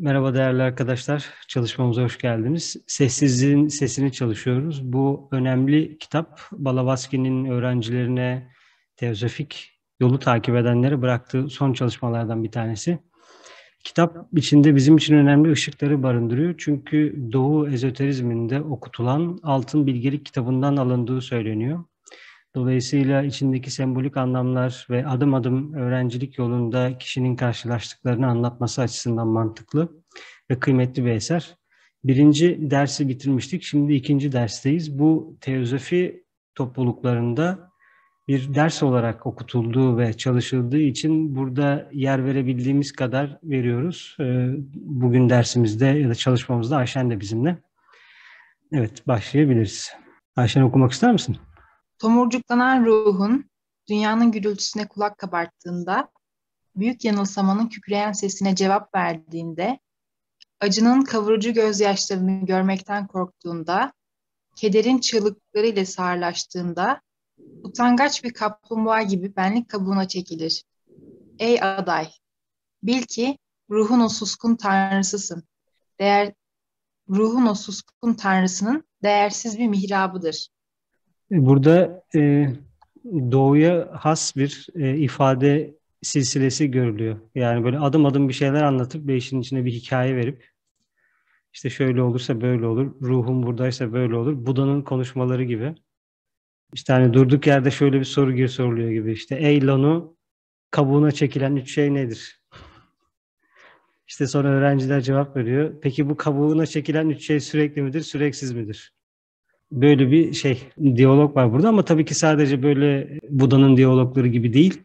Merhaba değerli arkadaşlar, çalışmamıza hoş geldiniz. Sessizliğin sesini çalışıyoruz. Bu önemli kitap, Balavaski'nin öğrencilerine teozofik yolu takip edenlere bıraktığı son çalışmalardan bir tanesi. Kitap içinde bizim için önemli ışıkları barındırıyor. Çünkü Doğu ezoterizminde okutulan Altın Bilgelik kitabından alındığı söyleniyor. Dolayısıyla içindeki sembolik anlamlar ve adım adım öğrencilik yolunda kişinin karşılaştıklarını anlatması açısından mantıklı ve kıymetli bir eser. Birinci dersi bitirmiştik, şimdi ikinci dersteyiz. Bu teozofi topluluklarında bir ders olarak okutulduğu ve çalışıldığı için burada yer verebildiğimiz kadar veriyoruz. Ee, bugün dersimizde ya da çalışmamızda Ayşen de bizimle. Evet, başlayabiliriz. Ayşen okumak ister misin? Tomurcuklanan ruhun dünyanın gürültüsüne kulak kabarttığında, büyük yanılsamanın kükreyen sesine cevap verdiğinde, acının kavurucu gözyaşlarını görmekten korktuğunda, kederin çığlıklarıyla sağırlaştığında, utangaç bir kaplumbağa gibi benlik kabuğuna çekilir. Ey aday! Bil ki ruhun o suskun tanrısısın. Değer, ruhun o suskun tanrısının değersiz bir mihrabıdır. Burada e, doğuya has bir e, ifade silsilesi görülüyor. Yani böyle adım adım bir şeyler anlatıp ve işin içine bir hikaye verip işte şöyle olursa böyle olur, ruhum buradaysa böyle olur. Buda'nın konuşmaları gibi. İşte hani durduk yerde şöyle bir soru gir soruluyor gibi. İşte ey Lanu kabuğuna çekilen üç şey nedir? İşte sonra öğrenciler cevap veriyor. Peki bu kabuğuna çekilen üç şey sürekli midir, süreksiz midir? Böyle bir şey, diyalog var burada ama tabii ki sadece böyle Buda'nın diyalogları gibi değil.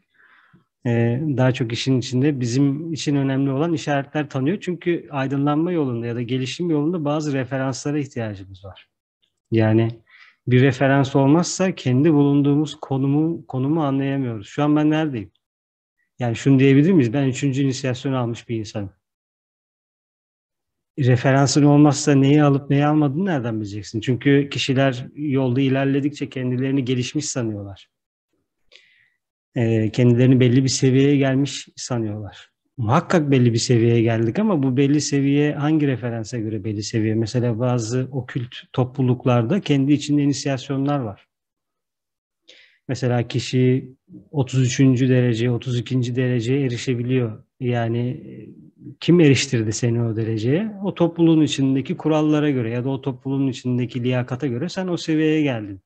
Ee, daha çok işin içinde bizim için önemli olan işaretler tanıyor. Çünkü aydınlanma yolunda ya da gelişim yolunda bazı referanslara ihtiyacımız var. Yani bir referans olmazsa kendi bulunduğumuz konumu konumu anlayamıyoruz. Şu an ben neredeyim? Yani şunu diyebilir miyiz? Ben üçüncü inisiyasyonu almış bir insanım referansın olmazsa neyi alıp neyi almadığını nereden bileceksin? Çünkü kişiler yolda ilerledikçe kendilerini gelişmiş sanıyorlar. Ee, kendilerini belli bir seviyeye gelmiş sanıyorlar. Muhakkak belli bir seviyeye geldik ama bu belli seviye hangi referansa göre belli seviye? Mesela bazı okült topluluklarda kendi içinde inisiyasyonlar var. Mesela kişi 33. derece, 32. dereceye erişebiliyor. Yani kim eriştirdi seni o dereceye? O topluluğun içindeki kurallara göre ya da o topluluğun içindeki liyakata göre sen o seviyeye geldin.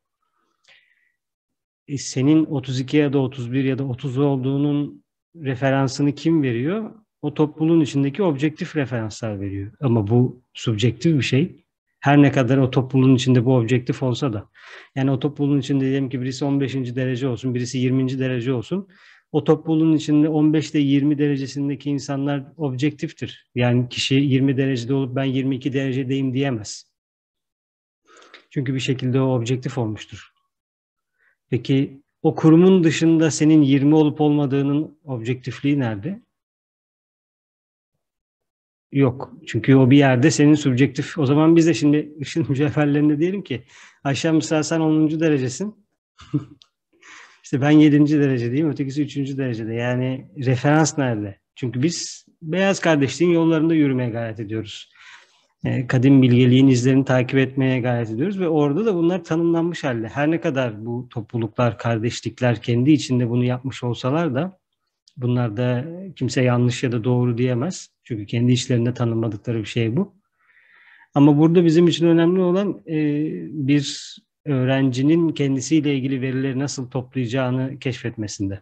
E senin 32 ya da 31 ya da 30 olduğunun referansını kim veriyor? O topluluğun içindeki objektif referanslar veriyor. Ama bu subjektif bir şey. Her ne kadar o topluluğun içinde bu objektif olsa da. Yani o topluluğun içinde diyelim ki birisi 15. derece olsun, birisi 20. derece olsun o topluluğun içinde 15 ile 20 derecesindeki insanlar objektiftir. Yani kişi 20 derecede olup ben 22 derecedeyim diyemez. Çünkü bir şekilde o objektif olmuştur. Peki o kurumun dışında senin 20 olup olmadığının objektifliği nerede? Yok. Çünkü o bir yerde senin subjektif. O zaman biz de şimdi ışın mücevherlerinde diyelim ki Ayşe mesela sen 10. derecesin. İşte ben 7. derecedeyim, ötekisi 3. derecede. Yani referans nerede? Çünkü biz beyaz kardeşliğin yollarında yürümeye gayret ediyoruz. E, kadim bilgeliğin izlerini takip etmeye gayret ediyoruz ve orada da bunlar tanımlanmış halde. Her ne kadar bu topluluklar, kardeşlikler kendi içinde bunu yapmış olsalar da bunlar da kimse yanlış ya da doğru diyemez. Çünkü kendi içlerinde tanımladıkları bir şey bu. Ama burada bizim için önemli olan e, bir öğrencinin kendisiyle ilgili verileri nasıl toplayacağını keşfetmesinde.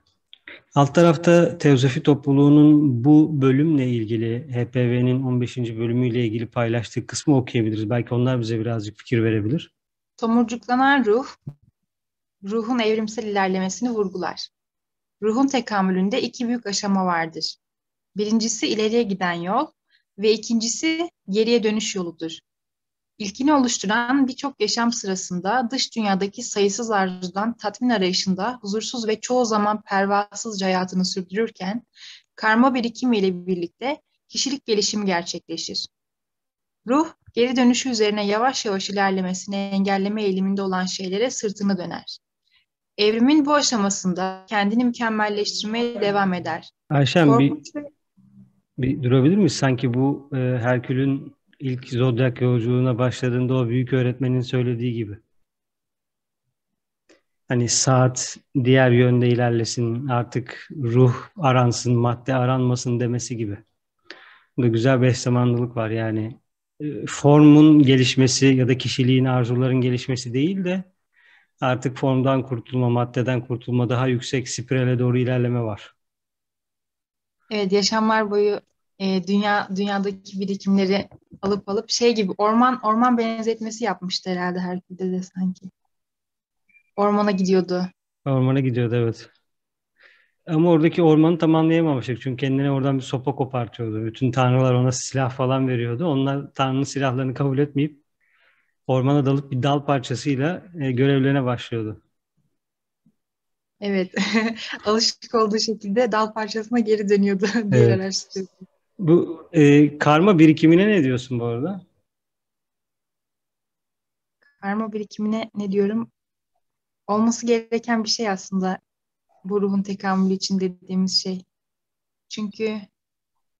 Alt tarafta Teozofi topluluğunun bu bölümle ilgili HPV'nin 15. bölümüyle ilgili paylaştığı kısmı okuyabiliriz. Belki onlar bize birazcık fikir verebilir. Tomurcuklanan ruh, ruhun evrimsel ilerlemesini vurgular. Ruhun tekamülünde iki büyük aşama vardır. Birincisi ileriye giden yol ve ikincisi geriye dönüş yoludur. İlkini oluşturan birçok yaşam sırasında dış dünyadaki sayısız arzudan tatmin arayışında huzursuz ve çoğu zaman pervasızca hayatını sürdürürken karma birikimiyle birlikte kişilik gelişimi gerçekleşir. Ruh, geri dönüşü üzerine yavaş yavaş ilerlemesini engelleme eğiliminde olan şeylere sırtını döner. Evrimin bu aşamasında kendini mükemmelleştirmeye devam eder. Ayşem bir, Bir durabilir miyiz? Sanki bu e, Herkül'ün ilk Zodyak yolculuğuna başladığında o büyük öğretmenin söylediği gibi. Hani saat diğer yönde ilerlesin, artık ruh aransın, madde aranmasın demesi gibi. Burada güzel bir zamanlılık var yani. E, formun gelişmesi ya da kişiliğin, arzuların gelişmesi değil de artık formdan kurtulma, maddeden kurtulma, daha yüksek spirale doğru ilerleme var. Evet, yaşamlar boyu e, dünya dünyadaki birikimleri alıp alıp şey gibi orman orman benzetmesi yapmıştı herhalde Herkül'de de sanki. Ormana gidiyordu. Ormana gidiyordu evet. Ama oradaki ormanı tam anlayamamıştık. Çünkü kendine oradan bir sopa kopartıyordu. Bütün tanrılar ona silah falan veriyordu. Onlar tanrının silahlarını kabul etmeyip ormana dalıp bir dal parçasıyla e, görevlerine başlıyordu. Evet. Alışık olduğu şekilde dal parçasına geri dönüyordu Evet. Bu e, karma birikimine ne diyorsun bu arada? Karma birikimine ne diyorum? Olması gereken bir şey aslında bu ruhun tekamülü için dediğimiz şey. Çünkü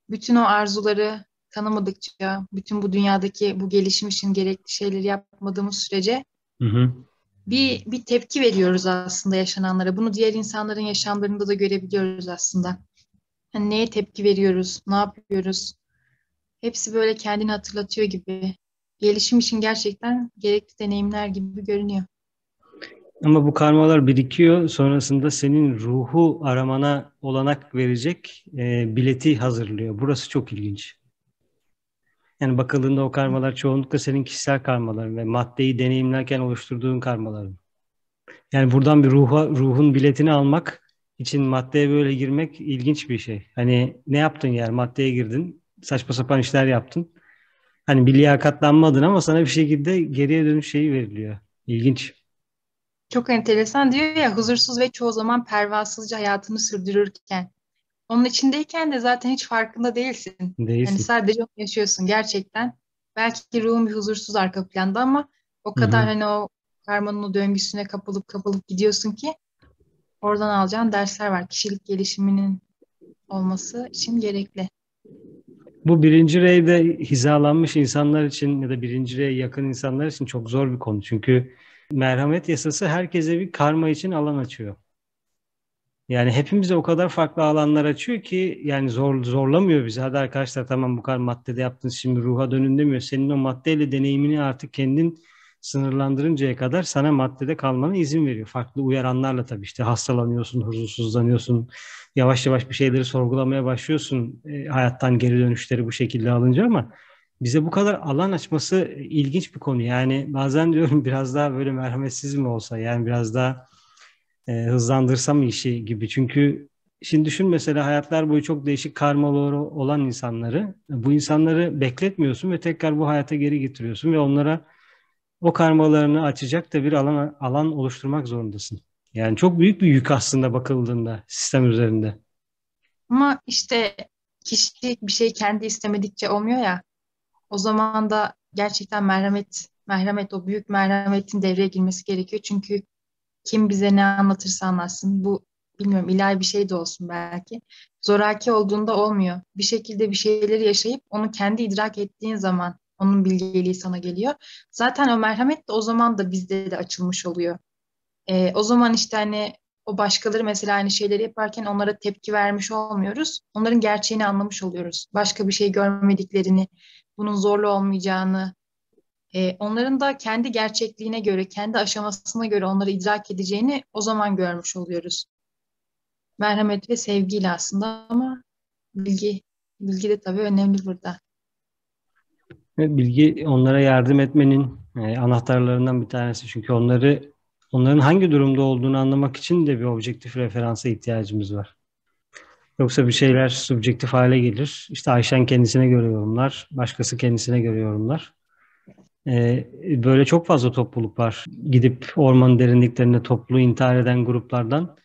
bütün o arzuları tanımadıkça, bütün bu dünyadaki bu gelişim için gerekli şeyleri yapmadığımız sürece Hı hı. bir bir tepki veriyoruz aslında yaşananlara. Bunu diğer insanların yaşamlarında da görebiliyoruz aslında. Hani neye tepki veriyoruz, ne yapıyoruz? Hepsi böyle kendini hatırlatıyor gibi. Gelişim için gerçekten gerekli deneyimler gibi görünüyor. Ama bu karmalar birikiyor. Sonrasında senin ruhu aramana olanak verecek e, bileti hazırlıyor. Burası çok ilginç. Yani bakıldığında o karmalar çoğunlukla senin kişisel karmaların ve maddeyi deneyimlerken oluşturduğun karmaların. Yani buradan bir ruha, ruhun biletini almak için maddeye böyle girmek ilginç bir şey. Hani ne yaptın yani maddeye girdin, saçma sapan işler yaptın. Hani bir liyakatlanmadın ama sana bir şekilde geriye dönüş şeyi veriliyor. İlginç. Çok enteresan diyor ya huzursuz ve çoğu zaman pervasızca hayatını sürdürürken. Onun içindeyken de zaten hiç farkında değilsin. Yani Değilsin. sadece onu yaşıyorsun gerçekten. Belki ruhun bir huzursuz arka planda ama o kadar Hı hı. hani o karmanın o döngüsüne kapılıp kapılıp gidiyorsun ki oradan alacağın dersler var. Kişilik gelişiminin olması için gerekli. Bu birinci reyde hizalanmış insanlar için ya da birinci reye yakın insanlar için çok zor bir konu. Çünkü merhamet yasası herkese bir karma için alan açıyor. Yani hepimize o kadar farklı alanlar açıyor ki yani zor zorlamıyor bizi. Hadi arkadaşlar tamam bu kadar maddede yaptınız şimdi ruha dönün demiyor. Senin o maddeyle deneyimini artık kendin sınırlandırıncaya kadar sana maddede kalmana izin veriyor. Farklı uyaranlarla tabii işte hastalanıyorsun, huzursuzlanıyorsun. Yavaş yavaş bir şeyleri sorgulamaya başlıyorsun e, hayattan geri dönüşleri bu şekilde alınca ama bize bu kadar alan açması ilginç bir konu. Yani bazen diyorum biraz daha böyle merhametsiz mi olsa yani biraz daha e, hızlandırsam işi gibi. Çünkü şimdi düşün mesela hayatlar boyu çok değişik karmaları olan insanları. Bu insanları bekletmiyorsun ve tekrar bu hayata geri getiriyorsun ve onlara o karmalarını açacak da bir alan alan oluşturmak zorundasın. Yani çok büyük bir yük aslında bakıldığında sistem üzerinde. Ama işte kişi bir şey kendi istemedikçe olmuyor ya. O zaman da gerçekten merhamet, merhamet o büyük merhametin devreye girmesi gerekiyor. Çünkü kim bize ne anlatırsa anlatsın. Bu bilmiyorum ilahi bir şey de olsun belki. Zoraki olduğunda olmuyor. Bir şekilde bir şeyleri yaşayıp onu kendi idrak ettiğin zaman onun bilgeliği sana geliyor. Zaten o merhamet de o zaman da bizde de açılmış oluyor. Ee, o zaman işte hani o başkaları mesela aynı şeyleri yaparken onlara tepki vermiş olmuyoruz. Onların gerçeğini anlamış oluyoruz. Başka bir şey görmediklerini, bunun zorlu olmayacağını, e, onların da kendi gerçekliğine göre, kendi aşamasına göre onları idrak edeceğini o zaman görmüş oluyoruz. Merhamet ve sevgiyle aslında ama bilgi, bilgi de tabii önemli burada. Bilgi onlara yardım etmenin e, anahtarlarından bir tanesi. Çünkü onları onların hangi durumda olduğunu anlamak için de bir objektif referansa ihtiyacımız var. Yoksa bir şeyler subjektif hale gelir. İşte Ayşen kendisine göre yorumlar, başkası kendisine göre yorumlar. Ee, böyle çok fazla topluluk var. Gidip ormanın derinliklerinde toplu intihar eden gruplardan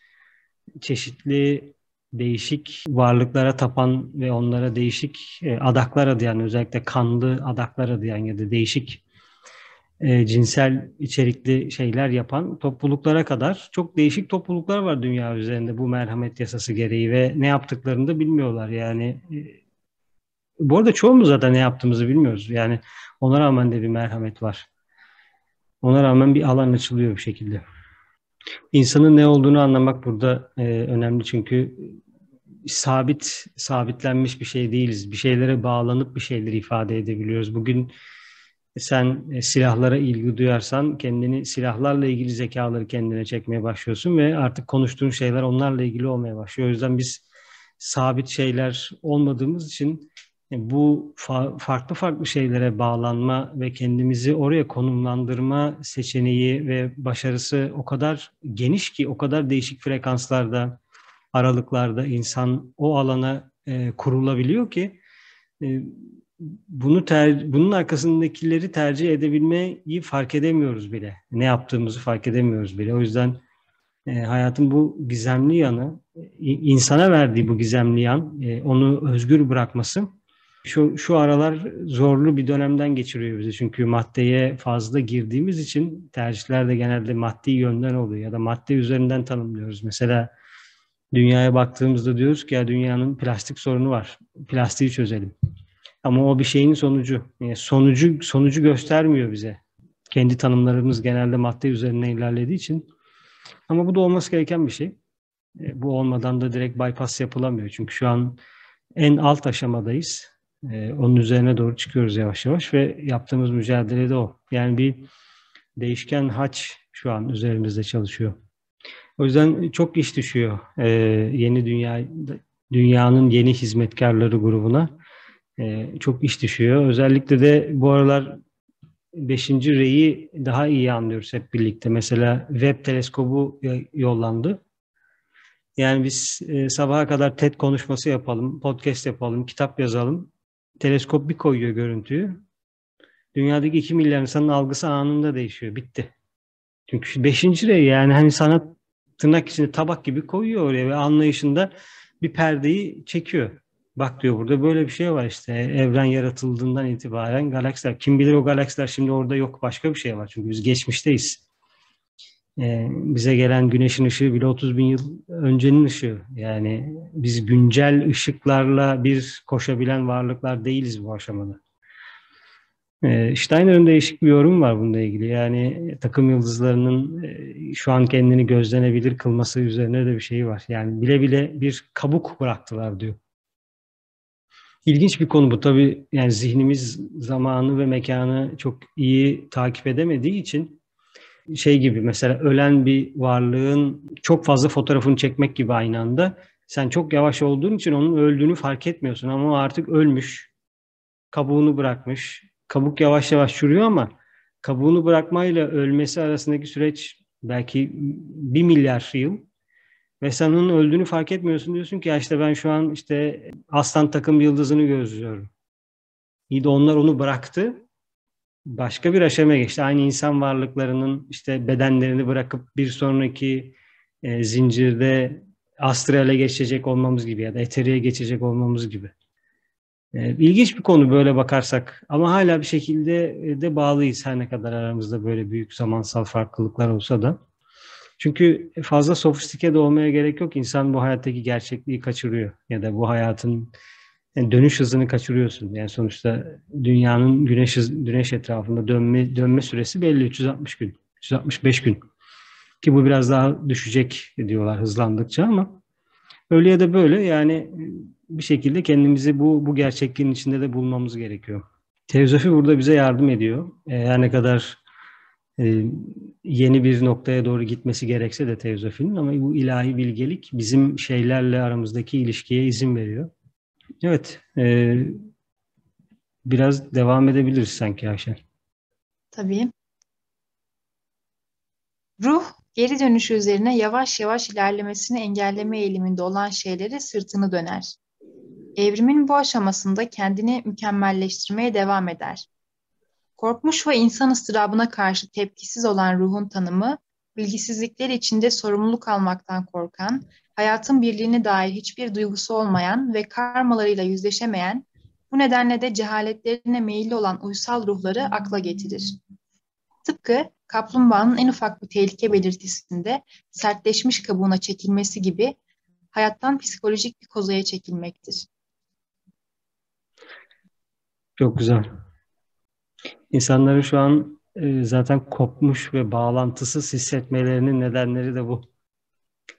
çeşitli değişik varlıklara tapan ve onlara değişik e, adaklar adayan, özellikle kanlı adaklar adayan ya da değişik e, cinsel içerikli şeyler yapan topluluklara kadar çok değişik topluluklar var dünya üzerinde bu merhamet yasası gereği ve ne yaptıklarını da bilmiyorlar. Yani e, Bu arada çoğumuz zaten ne yaptığımızı bilmiyoruz. Yani ona rağmen de bir merhamet var. Ona rağmen bir alan açılıyor bir şekilde. İnsanın ne olduğunu anlamak burada e, önemli çünkü sabit, sabitlenmiş bir şey değiliz. Bir şeylere bağlanıp bir şeyleri ifade edebiliyoruz. Bugün sen e, silahlara ilgi duyarsan kendini silahlarla ilgili zekaları kendine çekmeye başlıyorsun ve artık konuştuğun şeyler onlarla ilgili olmaya başlıyor. O yüzden biz sabit şeyler olmadığımız için bu fa- farklı farklı şeylere bağlanma ve kendimizi oraya konumlandırma seçeneği ve başarısı o kadar geniş ki, o kadar değişik frekanslarda, aralıklarda insan o alana e, kurulabiliyor ki e, bunu ter, bunun arkasındakileri tercih edebilmeyi fark edemiyoruz bile. Ne yaptığımızı fark edemiyoruz bile. O yüzden e, hayatın bu gizemli yanı, insana verdiği bu gizemli yan, e, onu özgür bırakması şu, şu aralar zorlu bir dönemden geçiriyor bizi. Çünkü maddeye fazla girdiğimiz için tercihler de genelde maddi yönden oluyor ya da madde üzerinden tanımlıyoruz. Mesela dünyaya baktığımızda diyoruz ki ya dünyanın plastik sorunu var. Plastiği çözelim. Ama o bir şeyin sonucu. Yani sonucu sonucu göstermiyor bize. Kendi tanımlarımız genelde madde üzerine ilerlediği için. Ama bu da olması gereken bir şey. E, bu olmadan da direkt bypass yapılamıyor. Çünkü şu an en alt aşamadayız. E, onun üzerine doğru çıkıyoruz yavaş yavaş ve yaptığımız mücadele de o. Yani bir değişken haç şu an üzerimizde çalışıyor. O yüzden çok iş düşüyor e, yeni dünya dünyanın yeni hizmetkarları grubuna. E, çok iş düşüyor. Özellikle de bu aralar 5. reyi daha iyi anlıyoruz hep birlikte. Mesela web teleskobu yollandı. Yani biz e, sabaha kadar TED konuşması yapalım, podcast yapalım, kitap yazalım. Teleskop bir koyuyor görüntüyü. Dünyadaki 2 milyar insanın algısı anında değişiyor. Bitti. Çünkü 5. rey yani hani sana tırnak içinde tabak gibi koyuyor oraya ve anlayışında bir perdeyi çekiyor. Bak diyor burada böyle bir şey var işte evren yaratıldığından itibaren galaksiler. Kim bilir o galaksiler şimdi orada yok başka bir şey var. Çünkü biz geçmişteyiz. Ee, bize gelen güneşin ışığı bile 30 bin yıl öncenin ışığı. Yani biz güncel ışıklarla bir koşabilen varlıklar değiliz bu aşamada. Ee, Steiner'ın değişik bir yorum var bununla ilgili. Yani takım yıldızlarının e, şu an kendini gözlenebilir kılması üzerine de bir şey var. Yani bile bile bir kabuk bıraktılar diyor. İlginç bir konu bu. Tabii yani zihnimiz zamanı ve mekanı çok iyi takip edemediği için şey gibi mesela ölen bir varlığın çok fazla fotoğrafını çekmek gibi aynı anda. Sen çok yavaş olduğun için onun öldüğünü fark etmiyorsun ama o artık ölmüş. Kabuğunu bırakmış. Kabuk yavaş yavaş çürüyor ama kabuğunu bırakmayla ölmesi arasındaki süreç belki bir milyar yıl. Ve sen onun öldüğünü fark etmiyorsun. Diyorsun ki ya işte ben şu an işte aslan takım yıldızını gözlüyorum. İyi de onlar onu bıraktı. Başka bir aşamaya geçti. Aynı insan varlıklarının işte bedenlerini bırakıp bir sonraki e, zincirde astrale geçecek olmamız gibi ya da eteriye geçecek olmamız gibi. E, ilginç bir konu böyle bakarsak ama hala bir şekilde de bağlıyız her ne kadar aramızda böyle büyük zamansal farklılıklar olsa da. Çünkü fazla sofistike de olmaya gerek yok. İnsan bu hayattaki gerçekliği kaçırıyor. Ya da bu hayatın yani dönüş hızını kaçırıyorsun. Yani sonuçta dünyanın güneş güneş etrafında dönme dönme süresi belli 360 gün, 365 gün. Ki bu biraz daha düşecek diyorlar hızlandıkça ama öyle ya da böyle yani bir şekilde kendimizi bu bu gerçekliğin içinde de bulmamız gerekiyor. Teozofi burada bize yardım ediyor. Her ne kadar e, yeni bir noktaya doğru gitmesi gerekse de teozofinin ama bu ilahi bilgelik bizim şeylerle aramızdaki ilişkiye izin veriyor. Evet, e, biraz devam edebiliriz sanki Ayşe. Tabii. Ruh, geri dönüşü üzerine yavaş yavaş ilerlemesini engelleme eğiliminde olan şeylere sırtını döner. Evrimin bu aşamasında kendini mükemmelleştirmeye devam eder. Korkmuş ve insan ıstırabına karşı tepkisiz olan ruhun tanımı, bilgisizlikler içinde sorumluluk almaktan korkan, hayatın birliğine dair hiçbir duygusu olmayan ve karmalarıyla yüzleşemeyen, bu nedenle de cehaletlerine meyilli olan uysal ruhları akla getirir. Tıpkı kaplumbağanın en ufak bir tehlike belirtisinde sertleşmiş kabuğuna çekilmesi gibi hayattan psikolojik bir kozaya çekilmektir. Çok güzel. İnsanların şu an e, zaten kopmuş ve bağlantısız hissetmelerinin nedenleri de bu.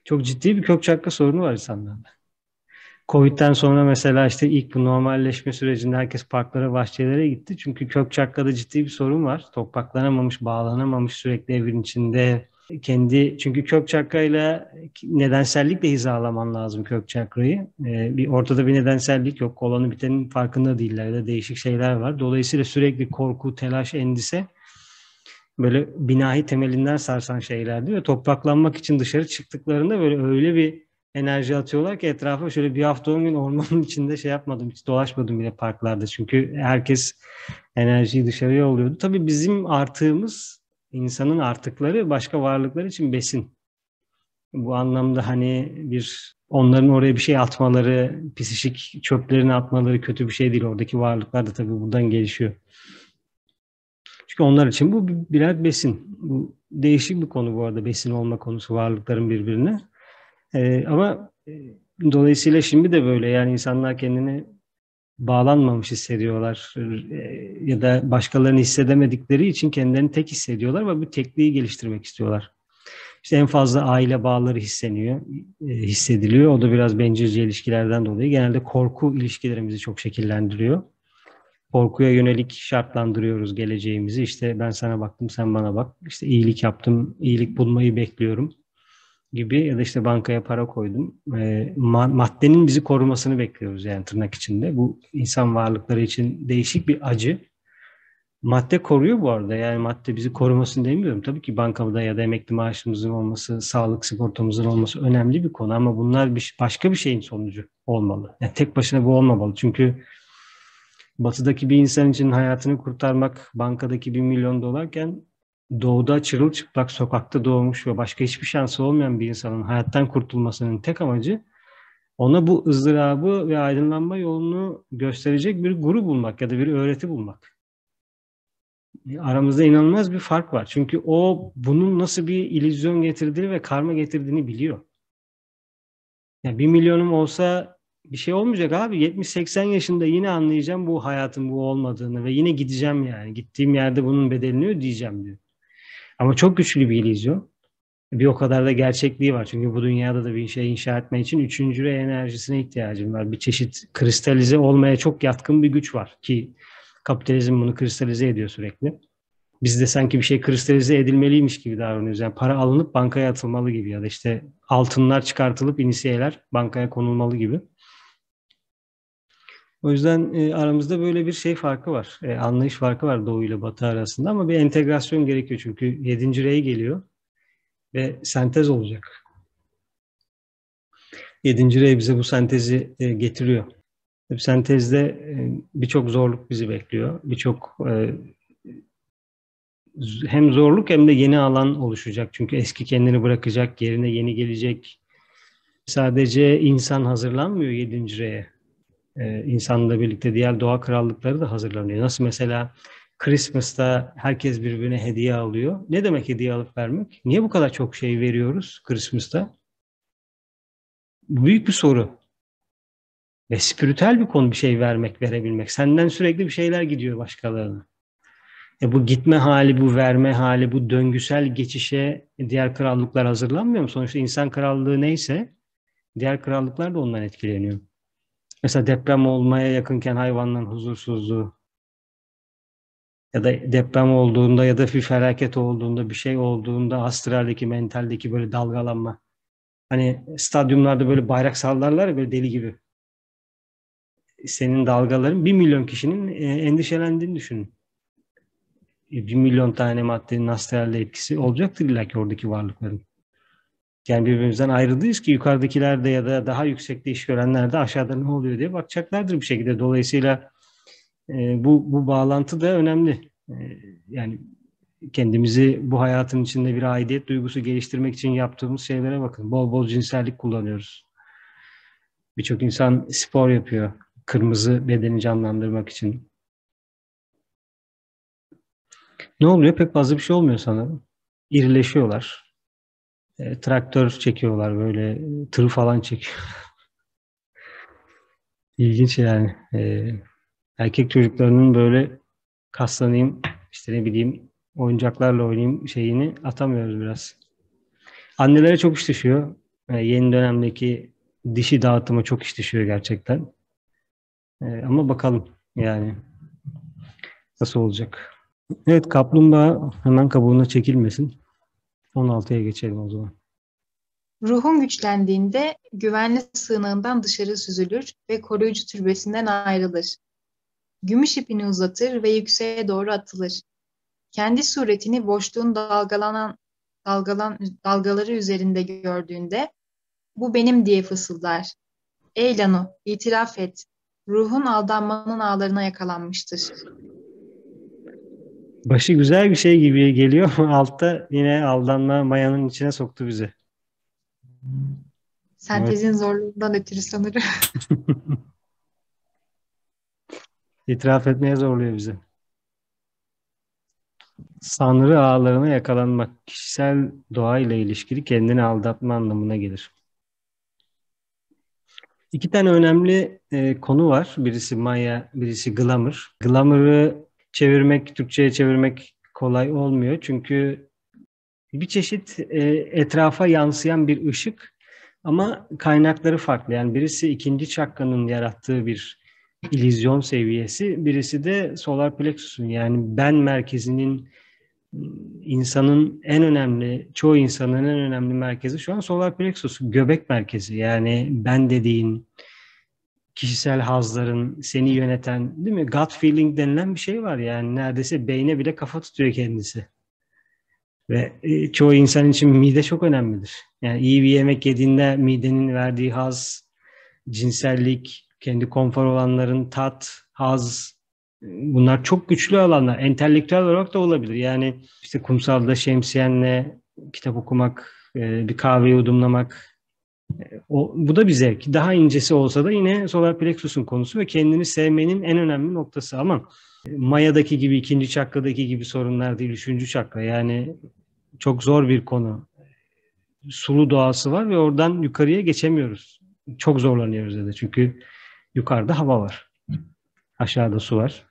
Çok ciddi bir kök çakra sorunu var insanlarda. Covid'den sonra mesela işte ilk bu normalleşme sürecinde herkes parklara, bahçelere gitti. Çünkü kök çakrada ciddi bir sorun var. Topraklanamamış, bağlanamamış sürekli evin içinde. Kendi çünkü kök çakrayla nedensellikle hizalaman lazım kök çakrayı. Ee, bir ortada bir nedensellik yok. Olanı bitenin farkında değiller da değişik şeyler var. Dolayısıyla sürekli korku, telaş, endişe böyle binahi temelinden sarsan şeylerdi ve topraklanmak için dışarı çıktıklarında böyle öyle bir enerji atıyorlar ki etrafa şöyle bir hafta on gün ormanın içinde şey yapmadım. Hiç dolaşmadım bile parklarda. Çünkü herkes enerjiyi dışarıya yolluyordu. Tabii bizim artığımız insanın artıkları başka varlıklar için besin. Bu anlamda hani bir onların oraya bir şey atmaları, psişik çöplerini atmaları kötü bir şey değil. Oradaki varlıklar da tabii buradan gelişiyor. Çünkü onlar için bu birer besin. Bu değişik bir konu bu arada besin olma konusu varlıkların birbirine. E, ama e, dolayısıyla şimdi de böyle yani insanlar kendini bağlanmamış hissediyorlar e, ya da başkalarını hissedemedikleri için kendilerini tek hissediyorlar ve bu tekliği geliştirmek istiyorlar. İşte en fazla aile bağları hisseniyor, e, hissediliyor. O da biraz bencilce ilişkilerden dolayı. Genelde korku ilişkilerimizi çok şekillendiriyor. Korkuya yönelik şartlandırıyoruz geleceğimizi. İşte ben sana baktım, sen bana bak. İşte iyilik yaptım, iyilik bulmayı bekliyorum gibi ya da işte bankaya para koydum. E, maddenin bizi korumasını bekliyoruz yani tırnak içinde. Bu insan varlıkları için değişik bir acı. Madde koruyor bu arada. Yani madde bizi korumasını demiyorum. Tabii ki bankamda ya da emekli maaşımızın olması, sağlık sigortamızın olması önemli bir konu ama bunlar bir, başka bir şeyin sonucu olmalı. Yani tek başına bu olmamalı. Çünkü batıdaki bir insan için hayatını kurtarmak bankadaki bir milyon dolarken doğuda çırılçıplak sokakta doğmuş ve başka hiçbir şansı olmayan bir insanın hayattan kurtulmasının tek amacı ona bu ızdırabı ve aydınlanma yolunu gösterecek bir guru bulmak ya da bir öğreti bulmak. Aramızda inanılmaz bir fark var. Çünkü o bunun nasıl bir illüzyon getirdiğini ve karma getirdiğini biliyor. Yani bir milyonum olsa bir şey olmayacak abi. 70-80 yaşında yine anlayacağım bu hayatın bu olmadığını ve yine gideceğim yani. Gittiğim yerde bunun bedelini ödeyeceğim diyor. Ama çok güçlü bir illüzyon. Bir o kadar da gerçekliği var. Çünkü bu dünyada da bir şey inşa etme için üçüncü enerjisine ihtiyacım var. Bir çeşit kristalize olmaya çok yatkın bir güç var ki kapitalizm bunu kristalize ediyor sürekli. Biz de sanki bir şey kristalize edilmeliymiş gibi davranıyoruz. Yani para alınıp bankaya atılmalı gibi ya da işte altınlar çıkartılıp inisiyeler bankaya konulmalı gibi. O yüzden e, aramızda böyle bir şey farkı var. E, anlayış farkı var Doğu ile Batı arasında ama bir entegrasyon gerekiyor çünkü 7. rey geliyor ve sentez olacak. 7. rey bize bu sentezi e, getiriyor. Bu sentezde e, birçok zorluk bizi bekliyor. Birçok e, hem zorluk hem de yeni alan oluşacak. Çünkü eski kendini bırakacak, yerine yeni gelecek. Sadece insan hazırlanmıyor 7. reye e, insanla birlikte diğer doğa krallıkları da hazırlanıyor. Nasıl mesela Christmas'ta herkes birbirine hediye alıyor. Ne demek hediye alıp vermek? Niye bu kadar çok şey veriyoruz Christmas'ta? Büyük bir soru. Ve spiritüel bir konu bir şey vermek, verebilmek. Senden sürekli bir şeyler gidiyor başkalarına. E bu gitme hali, bu verme hali, bu döngüsel geçişe diğer krallıklar hazırlanmıyor mu? Sonuçta insan krallığı neyse diğer krallıklar da ondan etkileniyor. Mesela deprem olmaya yakınken hayvanların huzursuzluğu ya da deprem olduğunda ya da bir felaket olduğunda bir şey olduğunda astraldeki, mentaldeki böyle dalgalanma. Hani stadyumlarda böyle bayrak sallarlar ya böyle deli gibi. Senin dalgaların bir milyon kişinin e, endişelendiğini düşünün. E, bir milyon tane maddenin astralde etkisi olacaktır illa ki oradaki varlıkların. Yani birbirimizden ayrıldıyız ki yukarıdakiler de ya da daha yüksekte iş görenler de aşağıda ne oluyor diye bakacaklardır bir şekilde. Dolayısıyla e, bu, bu bağlantı da önemli. E, yani kendimizi bu hayatın içinde bir aidiyet duygusu geliştirmek için yaptığımız şeylere bakın. Bol bol cinsellik kullanıyoruz. Birçok insan spor yapıyor. Kırmızı bedeni canlandırmak için. Ne oluyor? Pek fazla bir şey olmuyor sanırım. İrileşiyorlar e, traktör çekiyorlar böyle tır falan çekiyor. İlginç yani. E, erkek çocuklarının böyle kaslanayım, işte ne bileyim oyuncaklarla oynayayım şeyini atamıyoruz biraz. Annelere çok iş düşüyor. Yani yeni dönemdeki dişi dağıtıma çok iş düşüyor gerçekten. Ee, ama bakalım yani nasıl olacak. Evet kaplumbağa hemen kabuğuna çekilmesin. 16'ya geçelim o zaman. Ruhun güçlendiğinde güvenli sığınağından dışarı süzülür ve koruyucu türbesinden ayrılır. Gümüş ipini uzatır ve yükseğe doğru atılır. Kendi suretini boşluğun dalgalanan dalgalan, dalgaları üzerinde gördüğünde bu benim diye fısıldar. Ey Lanu, itiraf et. Ruhun aldanmanın ağlarına yakalanmıştır. Başı güzel bir şey gibi geliyor ama altta yine aldanma mayanın içine soktu bizi. Sentezin evet. zorluğundan ötürü sanırım. İtiraf etmeye zorluyor bizi. Sanrı ağlarına yakalanmak kişisel doğayla ilişkili kendini aldatma anlamına gelir. İki tane önemli e, konu var. Birisi Maya, birisi Glamour. Glamour'ı çevirmek, Türkçe'ye çevirmek kolay olmuyor. Çünkü bir çeşit e, etrafa yansıyan bir ışık ama kaynakları farklı. Yani birisi ikinci çakranın yarattığı bir illüzyon seviyesi, birisi de solar plexus'un yani ben merkezinin insanın en önemli, çoğu insanın en önemli merkezi şu an solar plexus, göbek merkezi. Yani ben dediğin, kişisel hazların seni yöneten, değil mi? Gut feeling denilen bir şey var yani neredeyse beyne bile kafa tutuyor kendisi. Ve e, çoğu insan için mide çok önemlidir. Yani iyi bir yemek yediğinde midenin verdiği haz, cinsellik, kendi konfor olanların tat, haz, bunlar çok güçlü alanlar. Entelektüel olarak da olabilir. Yani işte kumsalda şemsiyenle kitap okumak, e, bir kahve yudumlamak, e, o, bu da bir zevk. Daha incesi olsa da yine solar plexus'un konusu ve kendini sevmenin en önemli noktası. Ama Maya'daki gibi, ikinci çakradaki gibi sorunlar değil, üçüncü çakra. Yani çok zor bir konu. Sulu doğası var ve oradan yukarıya geçemiyoruz. Çok zorlanıyoruz dedi. Çünkü yukarıda hava var. Aşağıda su var.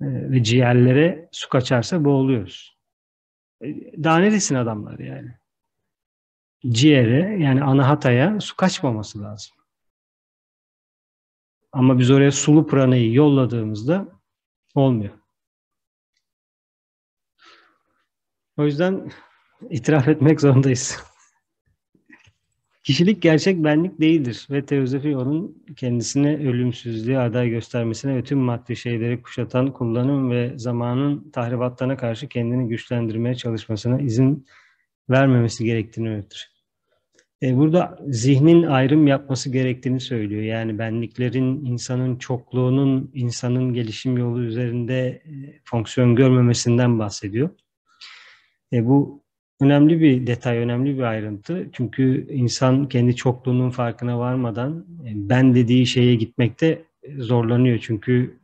Ee, ve ciğerlere su kaçarsa boğuluyoruz. Ee, daha neresin adamlar yani? Ciğere yani anahataya su kaçmaması lazım. Ama biz oraya sulu pranayı yolladığımızda olmuyor. O yüzden itiraf etmek zorundayız. Kişilik gerçek benlik değildir ve teozofi onun kendisine ölümsüzlüğü aday göstermesine ve tüm maddi şeyleri kuşatan kullanım ve zamanın tahribatlarına karşı kendini güçlendirmeye çalışmasına izin vermemesi gerektiğini öğretir. E, burada zihnin ayrım yapması gerektiğini söylüyor. Yani benliklerin, insanın çokluğunun, insanın gelişim yolu üzerinde e, fonksiyon görmemesinden bahsediyor. E, bu önemli bir detay, önemli bir ayrıntı. Çünkü insan kendi çokluğunun farkına varmadan e, ben dediği şeye gitmekte zorlanıyor. Çünkü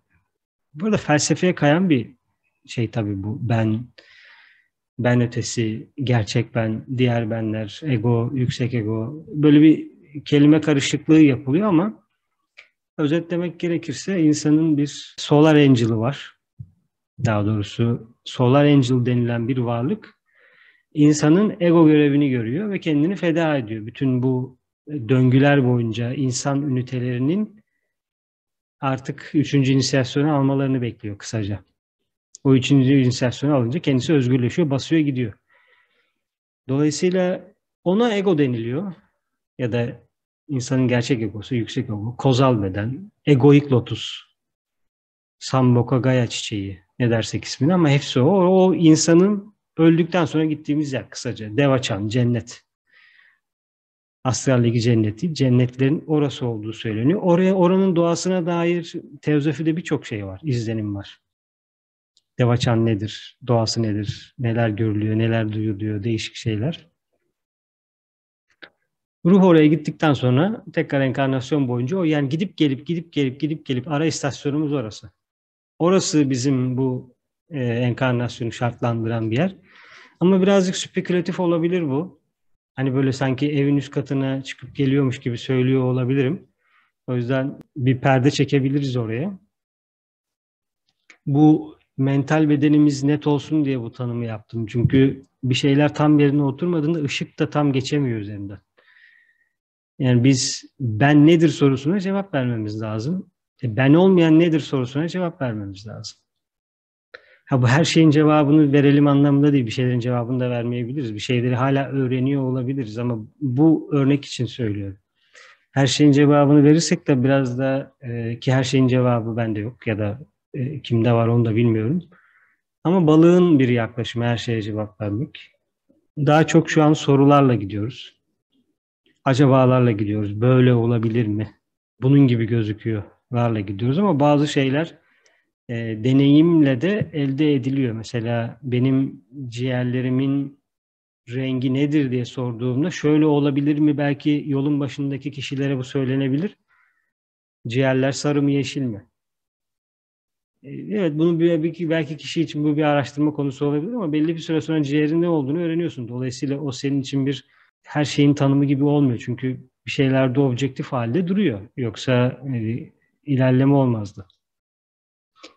burada felsefeye kayan bir şey tabii bu. Ben, ben ötesi, gerçek ben, diğer benler, ego, yüksek ego. Böyle bir kelime karışıklığı yapılıyor ama özetlemek gerekirse insanın bir solar angel'ı var. Daha doğrusu solar angel denilen bir varlık insanın ego görevini görüyor ve kendini feda ediyor. Bütün bu döngüler boyunca insan ünitelerinin artık üçüncü inisiyasyonu almalarını bekliyor kısaca. O üçüncü inisiyasyonu alınca kendisi özgürleşiyor, basıyor gidiyor. Dolayısıyla ona ego deniliyor ya da insanın gerçek egosu, yüksek ego, kozal beden, egoik lotus, samboka gaya çiçeği ne dersek ismini ama hepsi o. O insanın Öldükten sonra gittiğimiz yer kısaca. Devaçan, cennet. Astral Ligi cenneti, cennetlerin orası olduğu söyleniyor. Oraya oranın doğasına dair teozofide birçok şey var, izlenim var. Devaçan nedir, doğası nedir, neler görülüyor, neler duyuluyor, değişik şeyler. Ruh oraya gittikten sonra tekrar enkarnasyon boyunca o yani gidip gelip gidip gelip gidip gelip ara istasyonumuz orası. Orası bizim bu e, enkarnasyonu şartlandıran bir yer. Ama birazcık spekülatif olabilir bu. Hani böyle sanki evin üst katına çıkıp geliyormuş gibi söylüyor olabilirim. O yüzden bir perde çekebiliriz oraya. bu mental bedenimiz net olsun diye bu tanımı yaptım. Çünkü bir şeyler tam yerine oturmadığında ışık da tam geçemiyor üzerinden. Yani biz ben nedir sorusuna cevap vermemiz lazım. E ben olmayan nedir sorusuna cevap vermemiz lazım. Ha bu her şeyin cevabını verelim anlamında değil. Bir şeylerin cevabını da vermeyebiliriz. Bir şeyleri hala öğreniyor olabiliriz ama bu örnek için söylüyorum. Her şeyin cevabını verirsek de biraz da e, ki her şeyin cevabı bende yok ya da e, kimde var onu da bilmiyorum. Ama balığın bir yaklaşımı her şeye cevap vermek. Daha çok şu an sorularla gidiyoruz. Acabalarla gidiyoruz. Böyle olabilir mi? Bunun gibi gözüküyorlarla gidiyoruz ama bazı şeyler e, deneyimle de elde ediliyor. Mesela benim ciğerlerimin rengi nedir diye sorduğumda şöyle olabilir mi? Belki yolun başındaki kişilere bu söylenebilir. Ciğerler sarı mı yeşil mi? E, evet bunu bir, belki kişi için bu bir araştırma konusu olabilir ama belli bir süre sonra ciğerin ne olduğunu öğreniyorsun. Dolayısıyla o senin için bir her şeyin tanımı gibi olmuyor. Çünkü bir şeylerde objektif halde duruyor. Yoksa e, ilerleme olmazdı.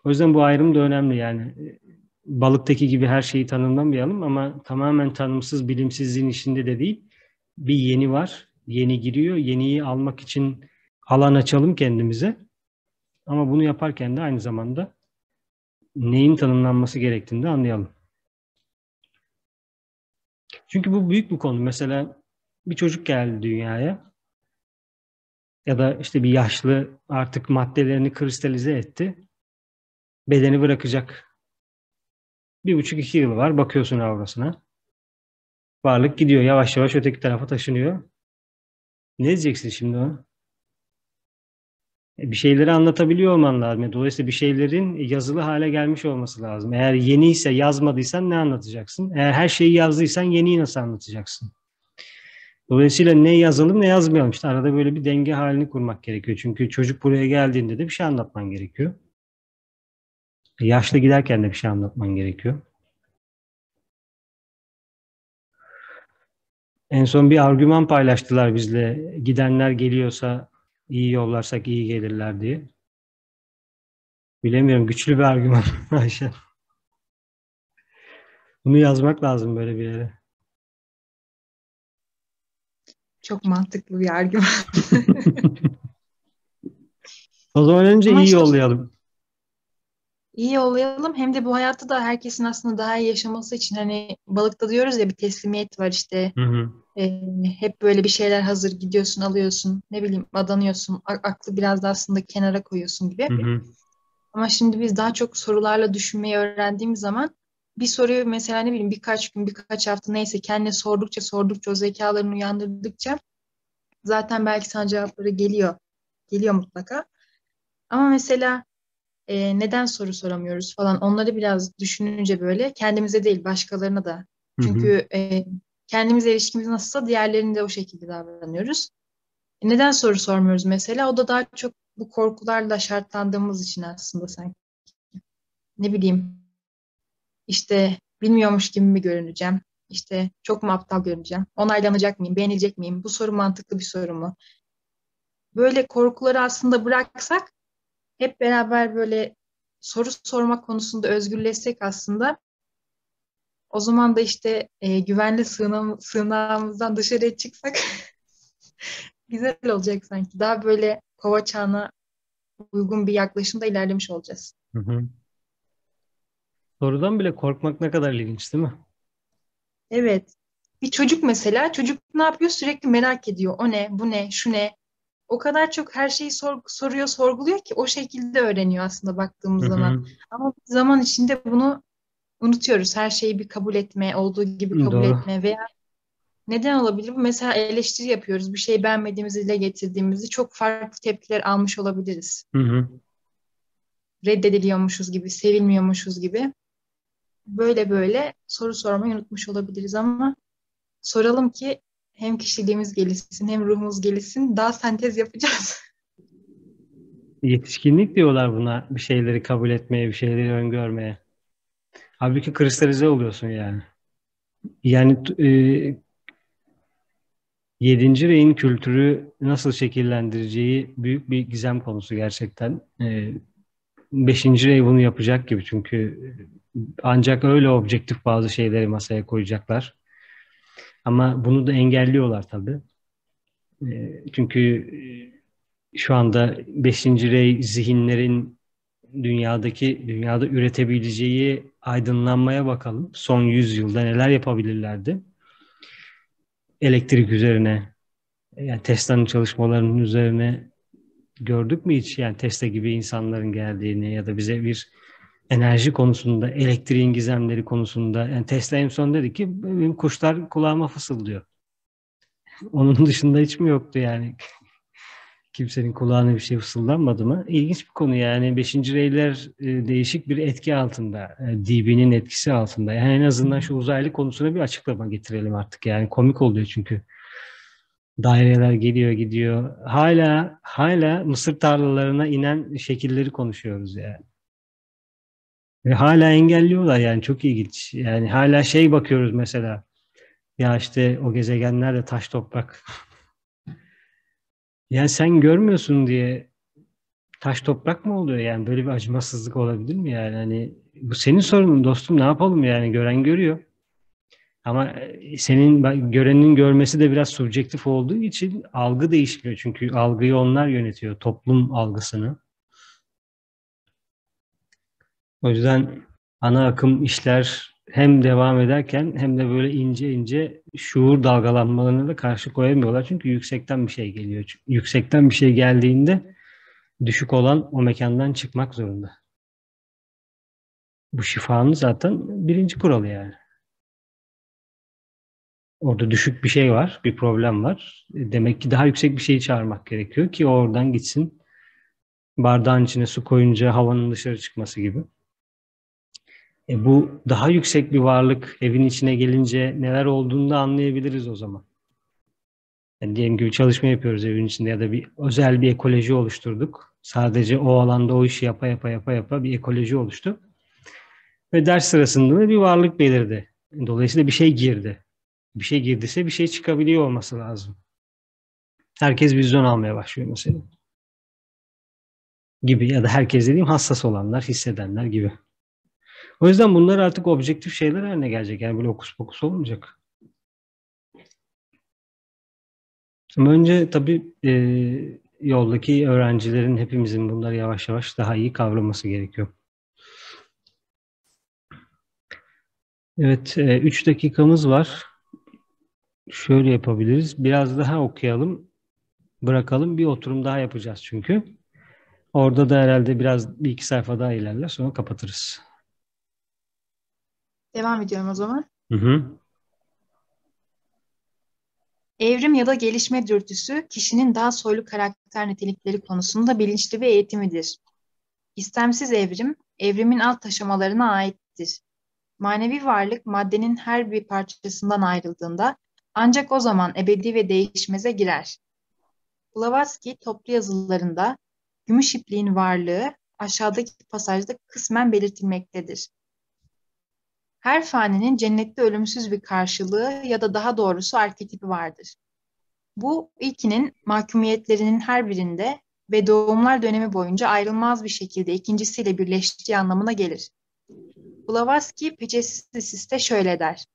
O yüzden bu ayrım da önemli yani. E, balıktaki gibi her şeyi tanımlamayalım ama tamamen tanımsız bilimsizliğin içinde de değil. Bir yeni var, yeni giriyor. Yeniyi almak için alan açalım kendimize. Ama bunu yaparken de aynı zamanda neyin tanımlanması gerektiğini de anlayalım. Çünkü bu büyük bir konu. Mesela bir çocuk geldi dünyaya ya da işte bir yaşlı artık maddelerini kristalize etti. Bedeni bırakacak. Bir buçuk iki yıl var. Bakıyorsun avrasına. Varlık gidiyor. Yavaş yavaş öteki tarafa taşınıyor. Ne diyeceksin şimdi ona? Bir şeyleri anlatabiliyor olman lazım. Dolayısıyla bir şeylerin yazılı hale gelmiş olması lazım. Eğer yeni ise yazmadıysan ne anlatacaksın? Eğer her şeyi yazdıysan yeniyi nasıl anlatacaksın? Dolayısıyla ne yazalım ne yazmayalım. İşte arada böyle bir denge halini kurmak gerekiyor. Çünkü çocuk buraya geldiğinde de bir şey anlatman gerekiyor. Yaşlı giderken de bir şey anlatman gerekiyor. En son bir argüman paylaştılar bizle. Gidenler geliyorsa iyi yollarsak iyi gelirler diye. Bilemiyorum. Güçlü bir argüman Ayşe. Bunu yazmak lazım böyle bir yere. Çok mantıklı bir argüman. o zaman önce Ama iyi işte, yollayalım. İyi yollayalım. Hem de bu hayatı da herkesin aslında daha iyi yaşaması için hani balıkta diyoruz ya bir teslimiyet var işte. Hı hı. E, hep böyle bir şeyler hazır gidiyorsun alıyorsun ne bileyim adanıyorsun aklı biraz da aslında kenara koyuyorsun gibi. Hı hı. Ama şimdi biz daha çok sorularla düşünmeyi öğrendiğimiz zaman bir soruyu mesela ne bileyim birkaç gün birkaç hafta neyse kendine sordukça sordukça o zekalarını uyandırdıkça zaten belki sana cevapları geliyor. Geliyor mutlaka. Ama mesela e, neden soru soramıyoruz falan onları biraz düşününce böyle kendimize değil başkalarına da. Çünkü hı hı. E, kendimize ilişkimiz nasılsa diğerlerinde de o şekilde davranıyoruz. E, neden soru sormuyoruz mesela? O da daha çok bu korkularla şartlandığımız için aslında sanki. Ne bileyim işte bilmiyormuş gibi mi görüneceğim? İşte çok mu aptal görüneceğim? Onaylanacak mıyım? Beğenilecek miyim? Bu soru mantıklı bir soru mu? Böyle korkuları aslında bıraksak hep beraber böyle soru sormak konusunda özgürleşsek aslında o zaman da işte e, güvenli sığınağım, sığınağımızdan dışarıya çıksak güzel olacak sanki. Daha böyle kova çağına uygun bir yaklaşımda ilerlemiş olacağız. Hı hı. Sorudan bile korkmak ne kadar ilginç değil mi? Evet. Bir çocuk mesela, çocuk ne yapıyor? Sürekli merak ediyor. O ne, bu ne, şu ne? O kadar çok her şeyi sor, soruyor, sorguluyor ki o şekilde öğreniyor aslında baktığımız Hı-hı. zaman. Ama zaman içinde bunu unutuyoruz. Her şeyi bir kabul etme, olduğu gibi kabul Doğru. etme veya neden olabilir? Mesela eleştiri yapıyoruz. Bir şey beğenmediğimizi dile getirdiğimizde çok farklı tepkiler almış olabiliriz. Hı hı. Reddediliyormuşuz gibi, sevilmiyormuşuz gibi. Böyle böyle soru sormayı unutmuş olabiliriz ama soralım ki hem kişiliğimiz gelişsin hem ruhumuz gelişsin. Daha sentez yapacağız. Yetişkinlik diyorlar buna bir şeyleri kabul etmeye, bir şeyleri öngörmeye. Halbuki kristalize oluyorsun yani. Yani e, yedinci reyin kültürü nasıl şekillendireceği büyük bir gizem konusu gerçekten. E, beşinci rey bunu yapacak gibi çünkü ancak öyle objektif bazı şeyleri masaya koyacaklar. Ama bunu da engelliyorlar tabii. Ee, çünkü şu anda beşinci rey zihinlerin dünyadaki dünyada üretebileceği aydınlanmaya bakalım. Son yüzyılda neler yapabilirlerdi? Elektrik üzerine, yani Tesla'nın çalışmalarının üzerine gördük mü hiç? Yani Tesla gibi insanların geldiğini ya da bize bir enerji konusunda, elektriğin gizemleri konusunda. Yani Tesla en son dedi ki benim kuşlar kulağıma fısıldıyor. Onun dışında hiç mi yoktu yani? Kimsenin kulağına bir şey fısıldanmadı mı? İlginç bir konu yani. Beşinci reyler e, değişik bir etki altında. E, DB'nin etkisi altında. Yani en azından şu uzaylı konusuna bir açıklama getirelim artık. Yani komik oluyor çünkü. Daireler geliyor gidiyor. Hala hala mısır tarlalarına inen şekilleri konuşuyoruz yani. Ve hala engelliyorlar yani çok ilginç. Yani hala şey bakıyoruz mesela. Ya işte o gezegenler de taş toprak. yani sen görmüyorsun diye taş toprak mı oluyor yani böyle bir acımasızlık olabilir mi yani hani bu senin sorunun dostum ne yapalım yani gören görüyor. Ama e, senin görenin görmesi de biraz subjektif olduğu için algı değişmiyor. Çünkü algıyı onlar yönetiyor, toplum algısını. O yüzden ana akım işler hem devam ederken hem de böyle ince ince şuur dalgalanmalarına da karşı koyamıyorlar. Çünkü yüksekten bir şey geliyor. Yüksekten bir şey geldiğinde düşük olan o mekandan çıkmak zorunda. Bu şifanın zaten birinci kuralı yani. Orada düşük bir şey var, bir problem var. E, demek ki daha yüksek bir şeyi çağırmak gerekiyor ki oradan gitsin. Bardağın içine su koyunca havanın dışarı çıkması gibi. E bu daha yüksek bir varlık evin içine gelince neler olduğunu da anlayabiliriz o zaman. Yani diyelim ki bir çalışma yapıyoruz evin içinde ya da bir özel bir ekoloji oluşturduk. Sadece o alanda o işi yapa yapa yapa yapa bir ekoloji oluştu. Ve ders sırasında da bir varlık belirdi. Dolayısıyla bir şey girdi. Bir şey girdiyse bir şey çıkabiliyor olması lazım. Herkes vizyon almaya başlıyor mesela. Gibi ya da herkes dediğim hassas olanlar, hissedenler gibi. O yüzden bunlar artık objektif şeyler haline gelecek. Yani böyle okus pokus olmayacak. Ama önce tabii e, yoldaki öğrencilerin hepimizin bunları yavaş yavaş daha iyi kavraması gerekiyor. Evet, 3 e, dakikamız var. Şöyle yapabiliriz. Biraz daha okuyalım. Bırakalım. Bir oturum daha yapacağız çünkü. Orada da herhalde biraz bir iki sayfa daha ilerler. Sonra kapatırız. Devam ediyorum o zaman. Hı hı. Evrim ya da gelişme dürtüsü kişinin daha soylu karakter nitelikleri konusunda bilinçli bir eğitimidir. İstemsiz evrim, evrimin alt aşamalarına aittir. Manevi varlık maddenin her bir parçasından ayrıldığında ancak o zaman ebedi ve değişmeze girer. Blavatsky toplu yazılarında gümüş ipliğin varlığı aşağıdaki pasajda kısmen belirtilmektedir. Her faninin cennette ölümsüz bir karşılığı ya da daha doğrusu arketipi vardır. Bu ilkinin mahkumiyetlerinin her birinde ve doğumlar dönemi boyunca ayrılmaz bir şekilde ikincisiyle birleştiği anlamına gelir. Blavatsky Peçesis'te şöyle der.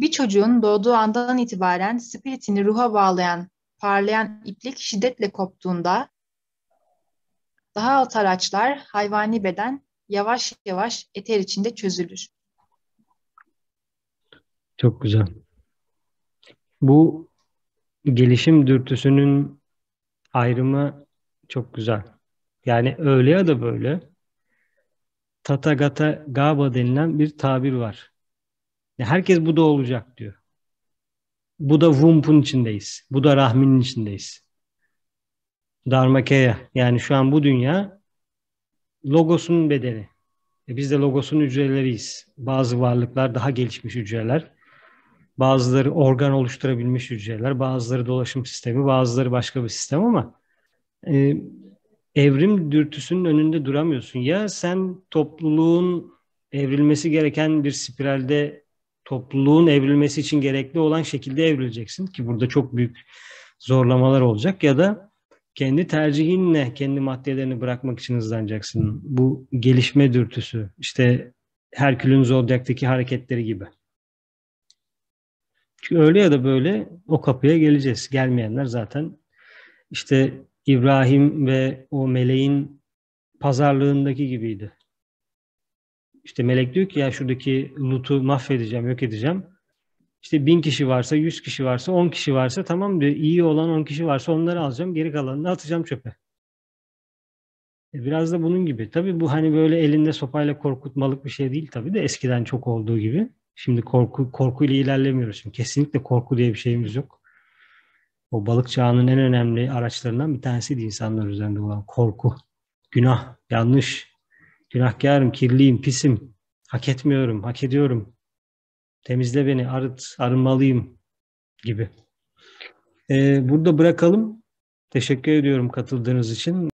Bir çocuğun doğduğu andan itibaren spiritini ruha bağlayan, parlayan iplik şiddetle koptuğunda daha alt araçlar, hayvani beden yavaş yavaş eter içinde çözülür. Çok güzel. Bu gelişim dürtüsünün ayrımı çok güzel. Yani öyle ya da böyle Tatagata Gaba denilen bir tabir var. Herkes bu da olacak diyor. Bu da Wump'un içindeyiz. Bu da rahminin içindeyiz. Dharmakeya yani şu an bu dünya logosunun bedeni. E biz de logosun hücreleriyiz. Bazı varlıklar daha gelişmiş hücreler. Bazıları organ oluşturabilmiş hücreler, bazıları dolaşım sistemi, bazıları başka bir sistem ama e, evrim dürtüsünün önünde duramıyorsun. Ya sen topluluğun evrilmesi gereken bir spiralde topluluğun evrilmesi için gerekli olan şekilde evrileceksin ki burada çok büyük zorlamalar olacak ya da kendi tercihinle kendi maddelerini bırakmak için hızlanacaksın. Bu gelişme dürtüsü. İşte Herkül'ün Zodyak'taki hareketleri gibi. Çünkü öyle ya da böyle o kapıya geleceğiz. Gelmeyenler zaten işte İbrahim ve o meleğin pazarlığındaki gibiydi. İşte melek diyor ki ya şuradaki Lut'u mahvedeceğim, yok edeceğim. İşte bin kişi varsa, yüz kişi varsa, on kişi varsa tamam diyor. İyi olan on kişi varsa onları alacağım. Geri kalanını atacağım çöpe. E, biraz da bunun gibi. Tabii bu hani böyle elinde sopayla korkutmalık bir şey değil tabii de eskiden çok olduğu gibi. Şimdi korku korkuyla ilerlemiyoruz. Şimdi kesinlikle korku diye bir şeyimiz yok. O balık çağının en önemli araçlarından bir tanesiydi insanlar üzerinde olan korku. Günah, yanlış, günahkarım, kirliyim, pisim, hak etmiyorum, hak ediyorum, temizle beni, arıt, arınmalıyım gibi. Ee, burada bırakalım. Teşekkür ediyorum katıldığınız için.